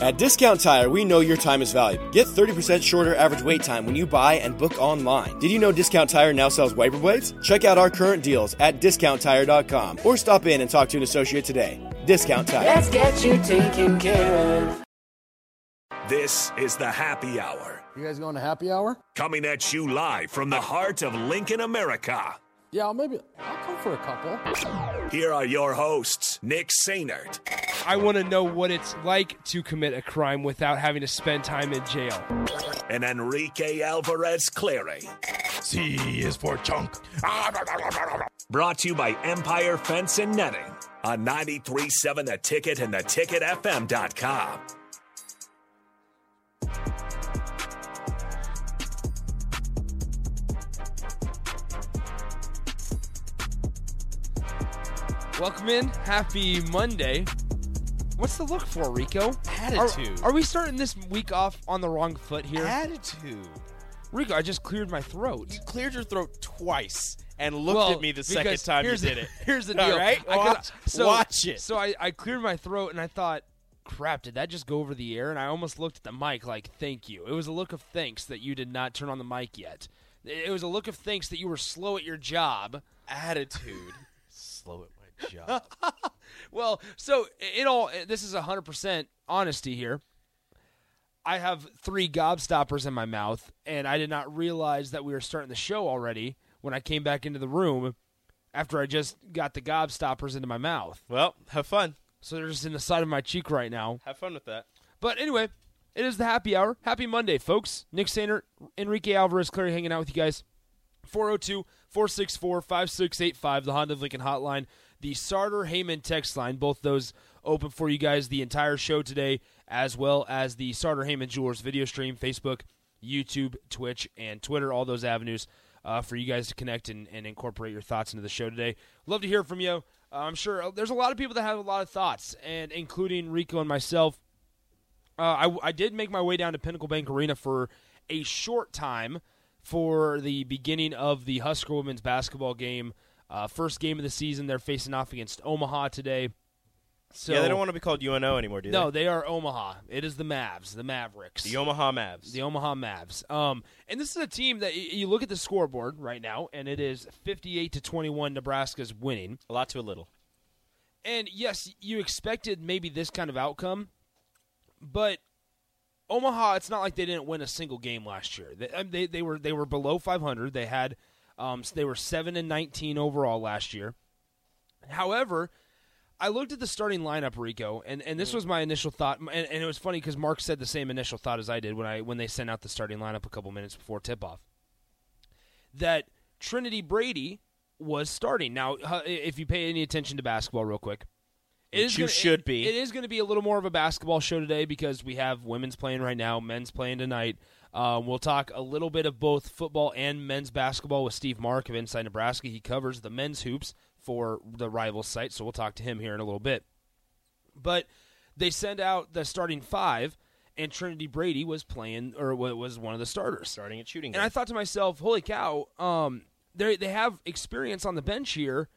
At Discount Tire, we know your time is valuable. Get 30% shorter average wait time when you buy and book online. Did you know Discount Tire now sells wiper blades? Check out our current deals at discounttire.com or stop in and talk to an associate today. Discount Tire. Let's get you taken care of. This is the happy hour. You guys going to happy hour? Coming at you live from the heart of Lincoln, America. Yeah, I'll maybe I'll come for a couple. Here are your hosts, Nick Sainert I want to know what it's like to commit a crime without having to spend time in jail. and Enrique Alvarez Clary. C is for chunk. Brought to you by Empire Fence and Netting on 93.7 The Ticket and theticketfm.com. Welcome in. Happy Monday. What's the look for, Rico? Attitude. Are, are we starting this week off on the wrong foot here? Attitude. Rico, I just cleared my throat. You cleared your throat twice and looked Well, at me the second time you did it. Here's the deal. right? I Watch- so, watch it. So I, I cleared my throat and I thought, crap, did that just go over the air? And I almost looked at the mic like, thank you. It was a look of thanks that you did not turn on the mic yet. It was a look of thanks that you were slow at your job. Attitude. Slow at job. Well, so in all, this is 100% honesty here. I have three gobstoppers in my mouth, and I did not realize that we were starting the show already when I came back into the room after I just got the gobstoppers into my mouth. well, have fun. So they're just in the side of my cheek right now. Have fun with that. But anyway, it is the happy hour. Happy Monday, folks. Nick Sainer, Enrique Alvarez, Clary hanging out with you guys. 402 464 5685, the Honda Lincoln hotline. The Sartor Hamann text line, both those open for you guys the entire show today, as well as the Sartor Hamann Jewelers video stream, Facebook, YouTube, Twitch, and Twitter, all those avenues uh, for you guys to connect and, and incorporate your thoughts into the show today. Love to hear from you. Uh, I'm sure uh, there's a lot of people that have a lot of thoughts, and including Rico and myself. Uh, I, I did make my way down to Pinnacle Bank Arena for a short time for the beginning of the Husker women's basketball game. Uh, first game of the season. They're facing off against Omaha today. So yeah, they don't want to be called UNO anymore, do they? No, they? are Omaha. It is the Mavs, the Mavericks. The Omaha Mavs. The Omaha Mavs. Um, and this is a team that y- you look at the scoreboard right now, and it is 58 to 21. Nebraska's winning. a lot to a little. And yes, you expected maybe this kind of outcome, but Omaha, it's not like they didn't win a single game last year. They um, they, they were they were below 500. They had um, they were seven and 19 overall last year. However, I looked at the starting lineup, Rico, and, and this was my initial thought, and, and it was funny because Mark said the same initial thought as I did when I when they sent out the starting lineup a couple minutes before tip off. That Trinity Brady was starting. Now, uh, if you pay any attention to basketball, real quick, it is you gonna- should it- be. It is going to be a little more of a basketball show today because we have women's playing right now, men's playing tonight. Um, we'll talk a little bit of both football and men's basketball with Steve Marik of Inside Nebraska. He covers the men's hoops for the rival site, so we'll talk to him here in a little bit. But they send out the starting five, and Trinity Brady was playing or was one of the starters. Starting at shooting. And I thought to myself, "Holy cow! Um, they they have experience on the bench here,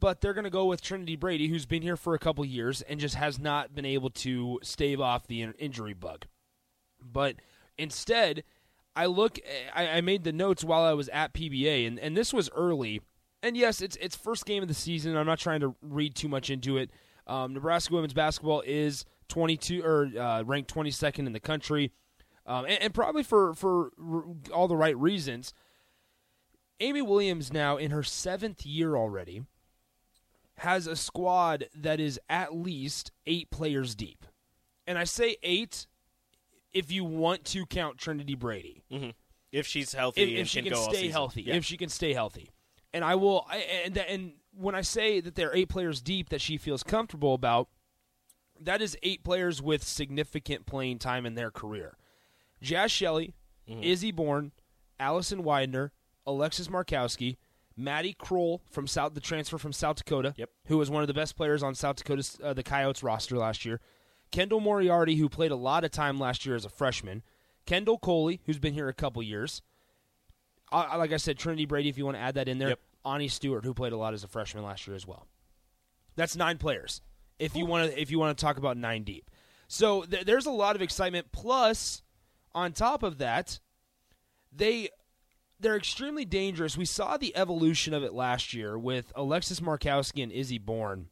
but they're going to go with Trinity Brady, who's been here for a couple years and just has not been able to stave off the injury bug. But instead, I look, I, I made the notes while I was at PBA, and, and this was early. And yes, it's it's first game of the season. I'm not trying to read too much into it. Um, Nebraska women's basketball is 22 or uh, ranked 22nd in the country, um, and, and probably for for all the right reasons. Amy Williams now in her seventh year already has a squad that is at least eight players deep, and I say eight if you want to count Trinity Brady if she's healthy if, if she can, go stay healthy. Yeah. If she can stay healthy, and I will. I, and and when I say that they're eight players deep that she feels comfortable about, that is eight players with significant playing time in their career. Jaz Shelley, Mm-hmm. Izzy Bourne, Allison Widener, Alexis Markowski, Maddie Krull from South, the transfer from South Dakota, Yep. who was one of the best players on South Dakota's uh, the Coyotes roster last year. Kendall Moriarty, who played a lot of time last year as a freshman. Kendall Coley, who's been here a couple years. Uh, like I said, Trinity Brady, if you want to add that in there. Yep. Ani Stewart, who played a lot as a freshman last year as well. That's nine players. If you want to, if you want to talk about nine deep, So th- there's a lot of excitement. Plus, on top of that, they they're extremely dangerous. We saw the evolution of it last year with Alexis Markowski and Izzy Bourne.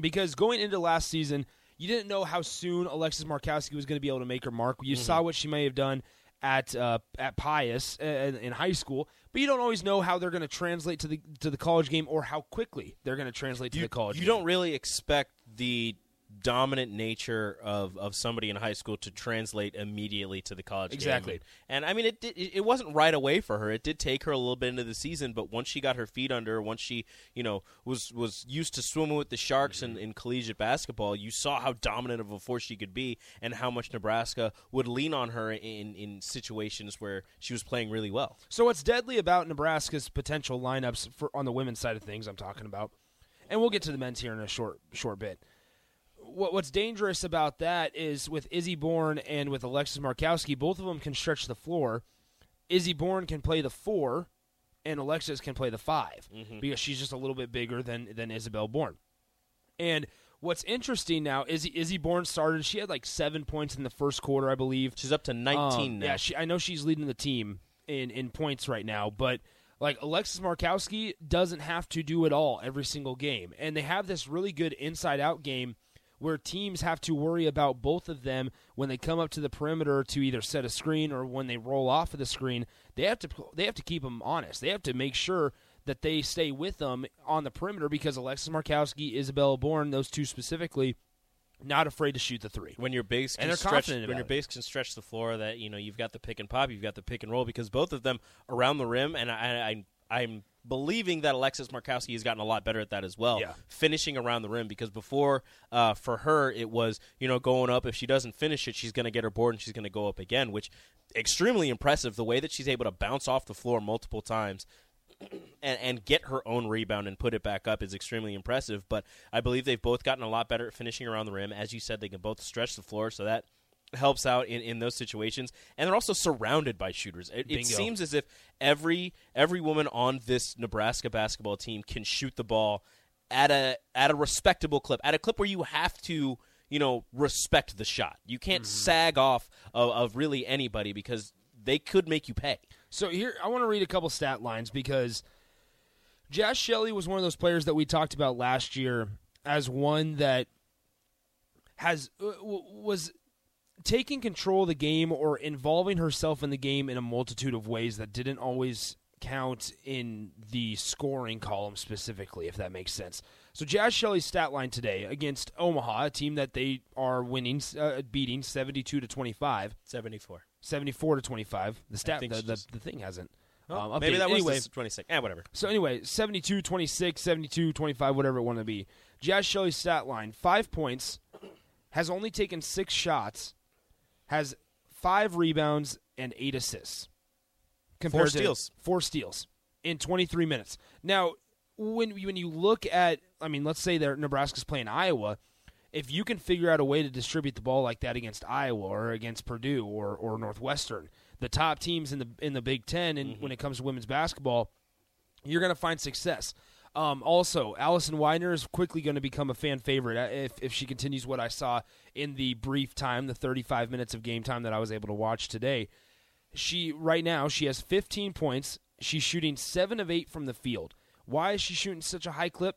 Because going into last season, you didn't know how soon Alexis Markowski was going to be able to make her mark. You saw what she may have done at uh, at Pius uh, in high school, but you don't always know how they're going to translate to the to the college game or how quickly they're going to translate to you, the college. you game. don't really expect the dominant nature of, of somebody in high school to translate immediately to the college game. Exactly. And, and I mean, it, did, it wasn't right away for her. It did take her a little bit into the season, but once she got her feet under, once she you know was was used to swimming with the sharks in, mm-hmm. in collegiate basketball, you saw how dominant of a force she could be, and how much Nebraska would lean on her in in situations where she was playing really well. So what's deadly about Nebraska's potential lineups for on the women's side of things? I'm talking about, and we'll get to the men's here in a short short bit. What, what's dangerous about that is with Izzy Bourne and with Alexis Markowski, both of them can stretch the floor. Izzy Bourne can play the four, and Alexis can play the 5 because she's just a little bit bigger than than Isabelle Bourne. And what's interesting now is Izzy Bourne started. She had like seven points in the first quarter, I believe. She's up to 19 Um, now. Yeah, she, I know she's leading the team in in points right now, but like Alexis Markowski doesn't have to do it all every single game, and they have this really good inside out game where teams have to worry about both of them when they come up to the perimeter to either set a screen or when they roll off of the screen. They have to they have to keep them honest. They have to make sure that they stay with them on the perimeter because Alexis Markowski, Isabella Bourne, those two specifically, not afraid to shoot the three. when your base can stretch when your it. bigs can stretch the floor that you know you've got the pick and pop you've got the pick and roll because both of them around the rim and I, I I'm believing that Alexis Markowski has gotten a lot better at that as well Yeah. finishing around the rim because before uh, for her it was you know going up if she doesn't finish it she's going to get her board and she's going to go up again which extremely impressive the way that she's able to bounce off the floor multiple times and, and get her own rebound and put it back up is extremely impressive. But I believe they've both gotten a lot better at finishing around the rim. As you said, they can both stretch the floor, so that helps out in, in those situations. And they're also surrounded by shooters. It, it seems as if every every woman on this Nebraska basketball team can shoot the ball at a at a respectable clip, at a clip where you have to you know respect the shot. You can't sag off of, of really anybody because they could make you pay. So here, I want to read a couple stat lines because Jaz Shelley was one of those players that we talked about last year as one that has uh, was taking control of the game or involving herself in the game in a multitude of ways that didn't always count in the scoring column specifically, if that makes sense. So Jaz Shelley's stat line today against Omaha, a team that they are winning, uh, beating seventy-two to twenty-five. Seventy four. 74 to 25. The stat, the, the, the thing hasn't. Oh, um, maybe that was anyway. 26. Eh, whatever. So anyway, 72, 26, 72, 25, whatever it wanted to be. Jaz Shelley's stat line: five points, has only taken six shots, has five rebounds and eight assists. Compared to- steals. four steals in 23 minutes. Now, when when you look at, I mean, let's say that Nebraska's playing Iowa. If you can figure out a way to distribute the ball like that against Iowa or against Purdue or, or Northwestern, the top teams in the in the Big 10 and mm-hmm. when it comes to women's basketball, you're going to find success. Um, also, Allison Weidner is quickly going to become a fan favorite uh, if, if she continues what I saw in the brief time, the 35 minutes of game time that I was able to watch today. She right now she has 15 points. She's shooting seven of eight from the field. Why is she shooting such a high clip?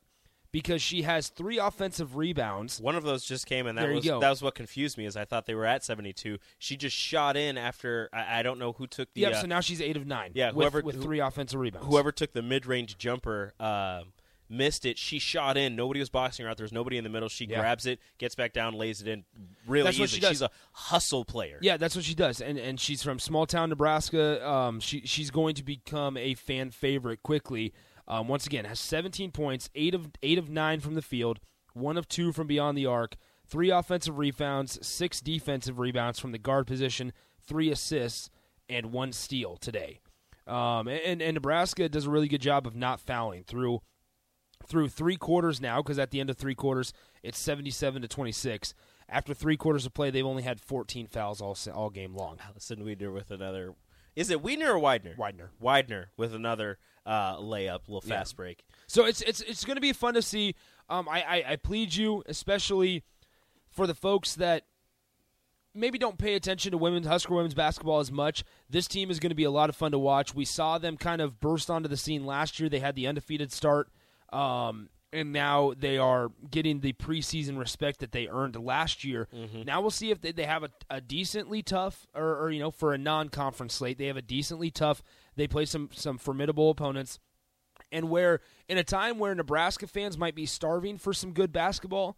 Because she has three offensive rebounds. One of those just came, and that There was that was what confused me. Is I thought they were at 72. She just shot in after I, I don't know who took the Yep. uh, so now she's eight of nine. yeah, with, whoever- with who- three offensive rebounds. whoever took the mid range jumper. Um, Missed it. She shot in. Nobody was boxing her out. There's nobody in the middle. She Yeah. grabs it, gets back down, lays it in. Really That's what she does. She's a hustle player. Yeah, that's what she does, and and she's from small town Nebraska. Um, she she's going to become a fan favorite quickly. Um, once again, has 17 points, eight of eight of nine from the field, one of two from beyond the arc, three offensive rebounds, six defensive rebounds from the guard position, three assists, and one steal today. Um, and, and Nebraska does a really good job of not fouling through through three quarters now because at the end of three quarters it's 77 to 26 after three quarters of play they've only had 14 fouls all all game long Allison Weidner with another. Is it Weidner or Widener? Widener. Widener with another uh, layup, little Yeah. fast break. so it's it's it's going to be fun to see um, I, I i plead you especially for the folks that maybe don't pay attention to women's Husker women's basketball as much, this team is going to be a lot of fun to watch. We saw them kind of burst onto the scene last year. They had the undefeated start, um, and now they are getting the preseason respect that they earned last year. Mm-hmm. Now we'll see if they, they have a, a decently tough, or, or you know, for a non-conference slate, they have a decently tough. They play some some formidable opponents and where in a time where Nebraska fans might be starving for some good basketball,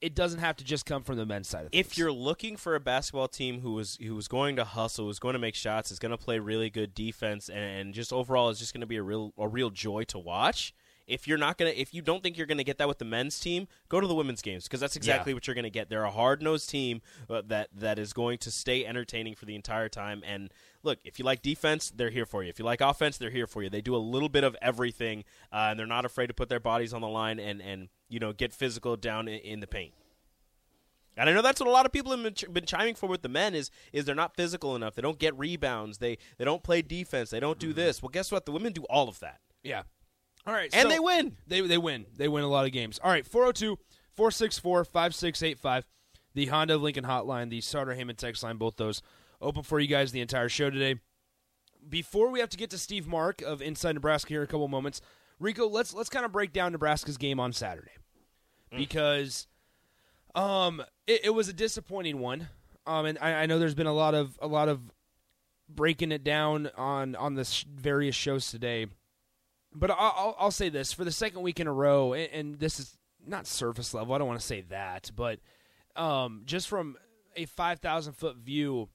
it doesn't have to just come from the men's side of things. if you're looking for a basketball team who was who was going to hustle, who's going to make shots, is going to play really good defense, and, and just overall is just going to be a real a real joy to watch. If you're not gonna, if you don't think you're gonna get that with the men's team, go to the women's games because that's exactly what you're gonna get. They're a hard nosed team uh, that that is going to stay entertaining for the entire time. And look, if you like defense, they're here for you. If you like offense, they're here for you. They do a little bit of everything, uh, and they're not afraid to put their bodies on the line and and you know get physical down in, in the paint. And I know that's what a lot of people have been, ch- been chiming for with the men is is they're not physical enough. They don't get rebounds. They they don't play defense. They don't do this. Well, guess what? The women do all of that, yeah. All right, and so they win. They they win. They win a lot of games. All right, 402-464-5685. The Honda of Lincoln hotline, the Sartor Hamann text line, both those open for you guys the entire show today. Before we have to get to Steve Marik of Inside Nebraska here in a couple moments, Rico, let's let's kind of break down Nebraska's game on Saturday because um it, it was a disappointing one. Um, and I, I know there's been a lot of a lot of breaking it down on on the sh- various shows today. But I'll, I'll, I'll say this for the second week in a row, and, and this is not surface level. I don't want to say that, but um, just from a five thousand foot view,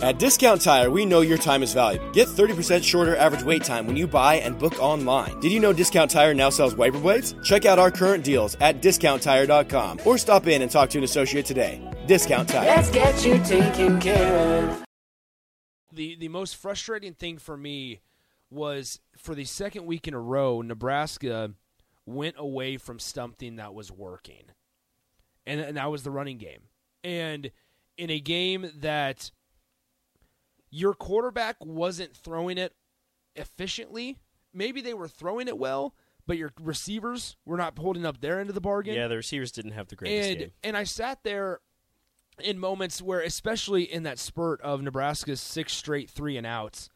At Discount Tire, we know your time is valuable. Get 30% shorter average wait time when you buy and book online. Did you know Discount Tire now sells wiper blades? Check out our current deals at discounttire.com or stop in and talk to an associate today. Discount Tire. Let's get you taken care of. the the most frustrating thing for me was for the second week in a row, Nebraska went away from something that was working, and, and that was the running game. And in a game that your quarterback wasn't throwing it efficiently, maybe they were throwing it well, but your receivers were not holding up their end of the bargain Yeah, the receivers didn't have the greatest and game. and I sat there in moments where, especially in that spurt of Nebraska's six straight three and outs,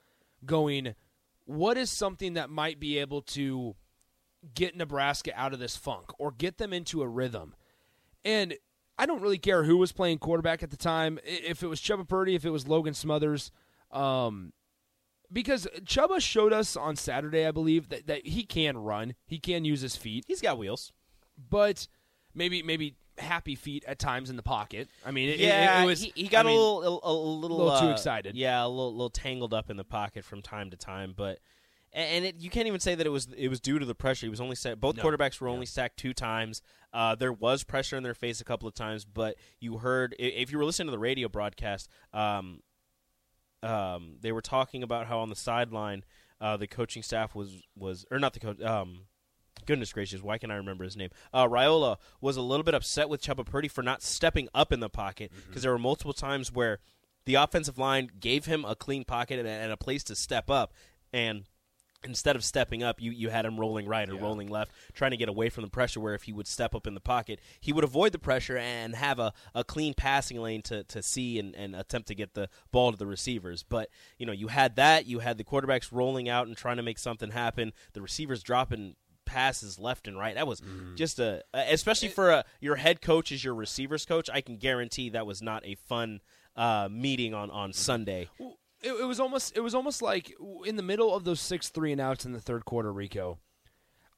going, what is something that might be able to get Nebraska out of this funk or get them into a rhythm? And I don't really care who was playing quarterback at the time. If it was Chubba Purdy, if it was Logan Smothers, um, because Chubba showed us on Saturday, I believe, that, that he can run, he can use his feet He's got wheels. but maybe maybe happy feet at times in the pocket. I mean, it, it- yeah, it, was. he, he got I mean, a little a, a little, little too uh, excited. Yeah, a little, little tangled up in the pocket from time to time, but and it, you can't even say that it was it was due to the pressure. He was only set. Both No. quarterbacks were only sacked two times. Uh, there was pressure in their face a couple of times, but you heard if you were listening to the radio broadcast, um, um, they were talking about how on the sideline uh, the coaching staff was was or not the coach. Um, goodness gracious, why can I remember his name? Uh, Raiola was a little bit upset with Chubba Purdy for not stepping up in the pocket because there were multiple times where the offensive line gave him a clean pocket and a, and a place to step up, and instead of stepping up, you, you had him rolling right or rolling left, trying to get away from the pressure. Where if he would step up in the pocket, he would avoid the pressure and have a, a clean passing lane to, to see and, and attempt to get the ball to the receivers. But you know, you had that. You had the quarterbacks rolling out and trying to make something happen. The receivers dropping passes left and right. That was just a, especially for a, your head coach as your receivers coach. I can guarantee that was not a fun uh, meeting on on Sunday. It, it was almost. It was almost like in the middle of those six three and outs in the third quarter, Rico.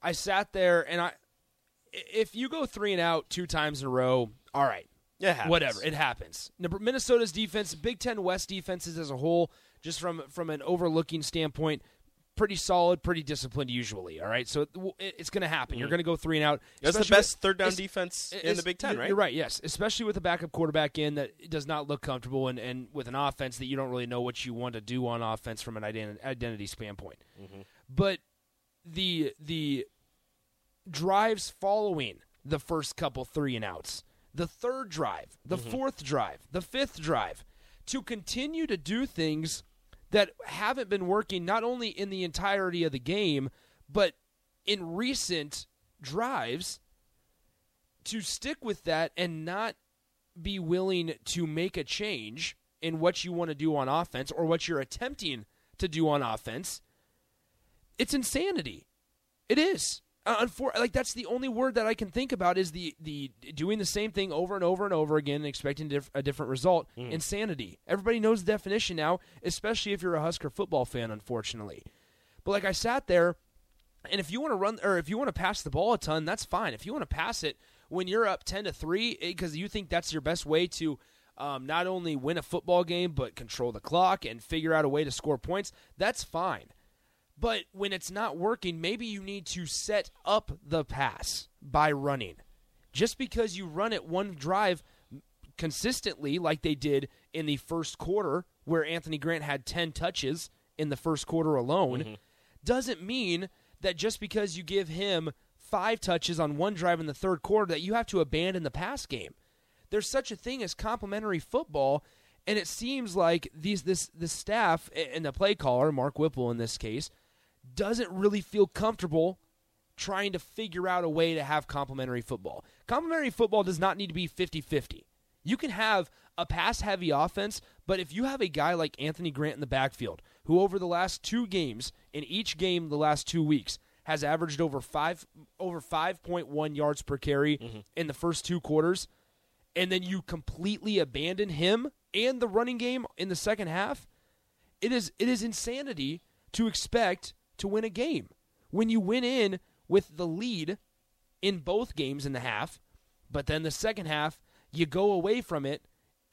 I sat there and I. If you go three and out two times in a row, all right, It happens. whatever, it happens. Minnesota's defense, Big Ten West defenses as a whole, just from from an overlooking standpoint, pretty solid, pretty disciplined usually. All right, so it, it- it's going to happen. You're going to go three and out. Mm-hmm. That's the best with- third down defense in the Big Ten, right? You're right. Yes, especially with a backup quarterback in that does not look comfortable, and, and with an offense that you don't really know what you want to do on offense from an ident- identity standpoint. Mm-hmm. But the the drives following the first couple three and outs, the third drive, the Mm-hmm. fourth drive, the fifth drive, to continue to do things that haven't been working not only in the entirety of the game, but in recent drives to stick with that and not be willing to make a change in what you want to do on offense or what you're attempting to do on offense, it's insanity. It is. Uh, unfor- like that's the only word that I can think about is the the doing the same thing over and over and over again and expecting diff- a different result. Insanity. Everybody knows the definition now, especially if you're a Husker football fan. Unfortunately, but like I sat there, and if you want to run or if you want to pass the ball a ton, that's fine. If you want to pass it when you're up ten to three because you think that's your best way to um, not only win a football game but control the clock and figure out a way to score points, that's fine. But when it's not working, maybe you need to set up the pass by running. Just because you run it one drive consistently, like they did in the first quarter, where Anthony Grant had 10 touches in the first quarter alone, mm-hmm. doesn't mean that just because you give him five touches on one drive in the third quarter, that you have to abandon the pass game. There's such a thing as complementary football, and it seems like these this this staff and the play caller, Mark Whipple in this case, doesn't really feel comfortable trying to figure out a way to have complementary football. Complementary football does not need to be 50-50. You can have a pass-heavy offense, but if you have a guy like Anthony Grant in the backfield, who over the last two games, in each game the last two weeks, has averaged over five over 5.1 yards per carry mm-hmm. in the first two quarters, and then you completely abandon him and the running game in the second half, it is it is insanity to expect to win a game. When you win in with the lead in both games in the half, but then the second half you go away from it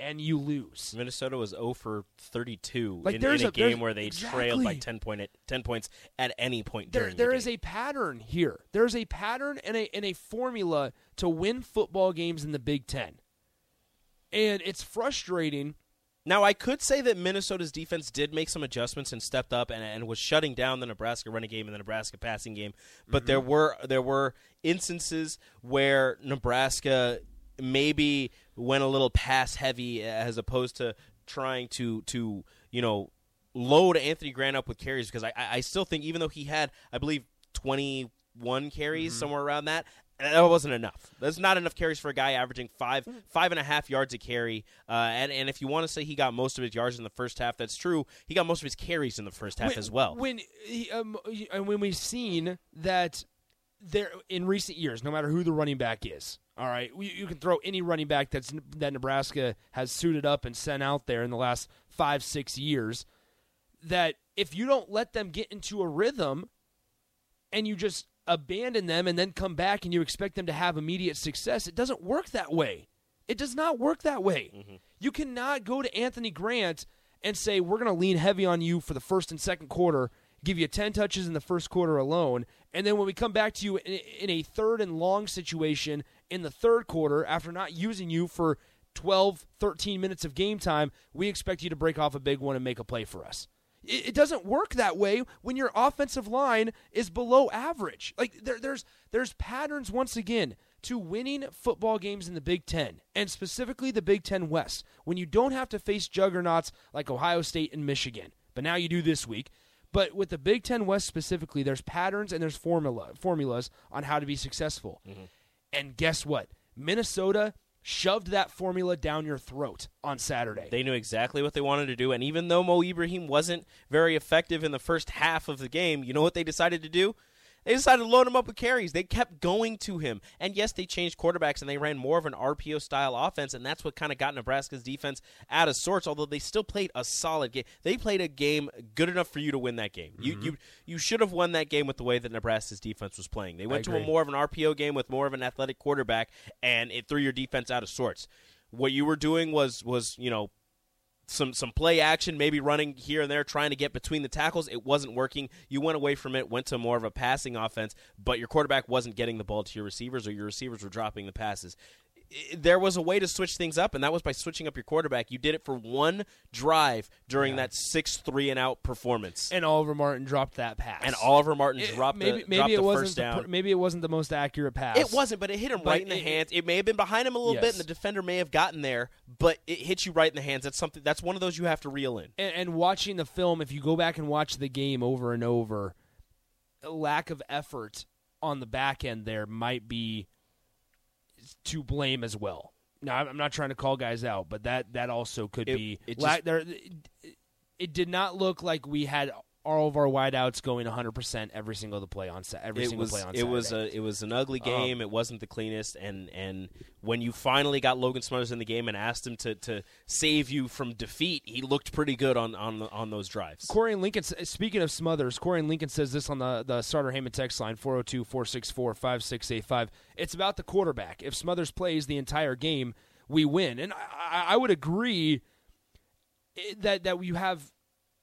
and you lose. Minnesota was 0 for 32 Like, in, in a, a- game where they trailed by exactly. 10, point, 10 points at any point There, during there the is game. a pattern here. There's a pattern and a and a formula to win football games in the Big Ten, and it's frustrating. Now, I could say that Minnesota's defense did make some adjustments and stepped up and, and was shutting down the Nebraska running game and the Nebraska passing game. But there mm-hmm. were there were instances where Nebraska maybe went a little pass heavy as opposed to trying to to you know load Anthony Grant up with carries because I I still think even though he had I believe twenty one carries mm-hmm. somewhere around that. That wasn't enough. That's not enough carries for a guy averaging five five and a half yards a carry. Uh, and and if you want to say he got most of his yards in the first half, that's true. He got most of his carries in the first half when, as well. When he- um, and when we've seen that there in recent years, no matter who the running back is, all right, you, you can throw any running back that's that Nebraska has suited up and sent out there in the last five six years. That if you don't let them get into a rhythm, and you just abandon them and then come back and you expect them to have immediate success, it doesn't work that way. It does not work that way. Mm-hmm. You cannot go to Anthony Grant and say, We're going to lean heavy on you for the first and second quarter, give you 10 touches in the first quarter alone. And then when we come back to you in, in a third and long situation in the third quarter, after not using you for 12, 13 minutes of game time, we expect you to break off a big one and make a play for us. It, it doesn't work that way when your offensive line is below average. Like there, there's there's patterns once again to winning football games in the Big Ten and specifically the Big Ten West when you don't have to face juggernauts like Ohio State and Michigan. But now you do this week. But with the Big Ten West specifically, there's patterns and there's formula formulas on how to be successful. Mm-hmm. And guess what? Minnesota shoved that formula down your throat on Saturday. They knew exactly what they wanted to do, and even though Mo Ibrahim wasn't very effective in the first half of the game, you know what they decided to do? They decided to load him up with carries. They kept going to him. And yes, they changed quarterbacks and they ran more of an RPO style offense, and that's what kind of got Nebraska's defense out of sorts, although they still played a solid game. They played a game good enough for you to win that game. You mm-hmm. you you should have won that game with the way that Nebraska's defense was playing. They went to a more of an RPO game with more of an athletic quarterback, and it threw your defense out of sorts. What you were doing was was, you know, some some play action, maybe running here and there, trying to get between the tackles. It wasn't working. You went away from it, went to more of a passing offense, but your quarterback wasn't getting the ball to your receivers, or your receivers were dropping the passes. There was a way to switch things up, and that was by switching up your quarterback. You did it for one drive during that six three and out performance, and Oliver Martin dropped that pass. and Oliver Martin It- dropped maybe the, maybe dropped it the wasn't first the maybe it wasn't the most accurate pass. It wasn't, but it hit him But right in the hands. It may have been behind him a little bit, and the defender may have gotten there, but it hit you right in the hands. That's something. That's one of those you have to reel in. And, and watching the film, if you go back and watch the game over and over, lack of effort on the back end there might be to blame as well. Now, I'm not trying to call guys out, but that that also could It- be. it la- there, it, it did not look like we had all of our wideouts going 100 percent every single the play on set. Every it single was play on set. it was a it was an ugly game. it wasn't the cleanest, and and when you finally got Logan Smothers in the game and asked him to, to save you from defeat, he looked pretty good on on on those drives. Corey and Lincoln, speaking of Smothers, Corey and Lincoln says this on the, the Sartor Hamann text line 402 464 5685. It's about the quarterback. If Smothers plays the entire game, we win. And I, I, I would agree eh, that, that you have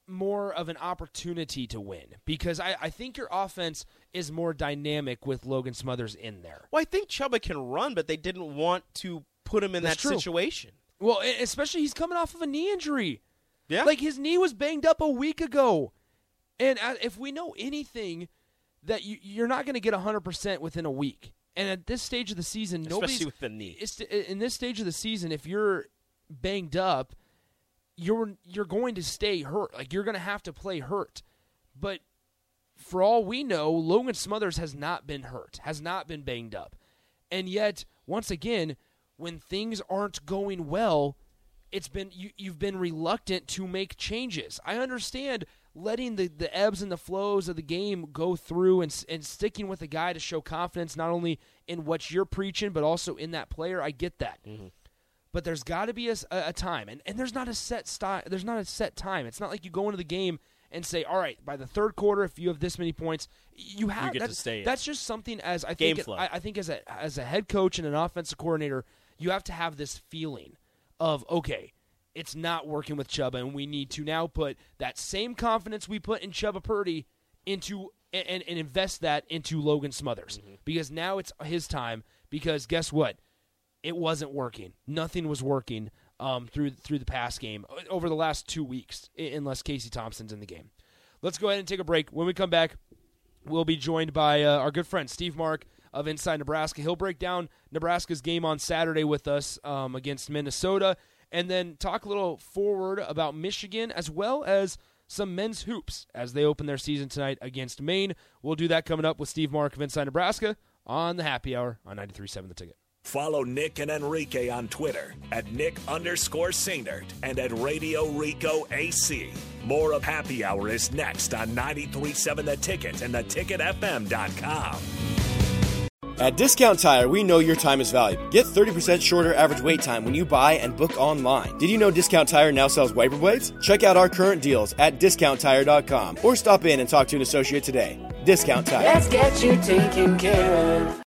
more of an opportunity to win because I, I think your offense is more dynamic with Logan Smothers in there. Well, I think Chubba can run, but they didn't want to put him in That's that true. situation. Well, especially he's coming off of a knee injury. Yeah, Like his knee was banged up a week ago, and if we know anything, that you, you're not going to get 100 percent within a week. And at this stage of the season, nobody's especially with the knee. in this stage of the season. If you're banged up, you're you're going to stay hurt. Like you're going to have to play hurt. But for all we know, Logan Smothers has not been hurt, has not been banged up, and yet once again, when things aren't going well, it's been you, you've been reluctant to make changes. I understand letting the, the ebbs and the flows of the game go through and, and sticking with a guy to show confidence not only in what you're preaching but also in that player. I get that. Mm-hmm. But there's got to be a time, and, and there's not a set style. There's not a set time. It's not like you go into the game and say, "All right, by the third quarter, if you have this many points, you have." get to that's, stay in. That's just something as I Game think. I, I think as a as a head coach and an offensive coordinator, you have to have this feeling of okay, it's not working with Chubba, and we need to now put that same confidence we put in Chubba Purdy into and, and invest that into Logan Smothers Mm-hmm. because now it's his time. Because guess what? It wasn't working. Nothing was working um, through through the pass game uh, over the last two weeks, unless Casey Thompson's in the game. Let's go ahead and take a break. When we come back, we'll be joined by uh, our good friend Steve Marik of Inside Nebraska. He'll break down Nebraska's game on Saturday with us um, against Minnesota, and then talk a little forward about Michigan as well as some men's hoops as they open their season tonight against Maine. We'll do that coming up with Steve Marik of Inside Nebraska on the Happy Hour on 93.7 The Ticket. Follow Nick and Enrique on Twitter at Nick underscore Sainert and at Radio Rico AC. More of Happy Hour is next on 93.7 The Ticket and theticketfm.com. At Discount Tire, we know your time is valuable. Get 30% shorter average wait time when you buy and book online. Did you know Discount Tire now sells wiper blades? Check out our current deals at discounttire.com or stop in and talk to an associate today. Discount Tire. Let's get you taken care of.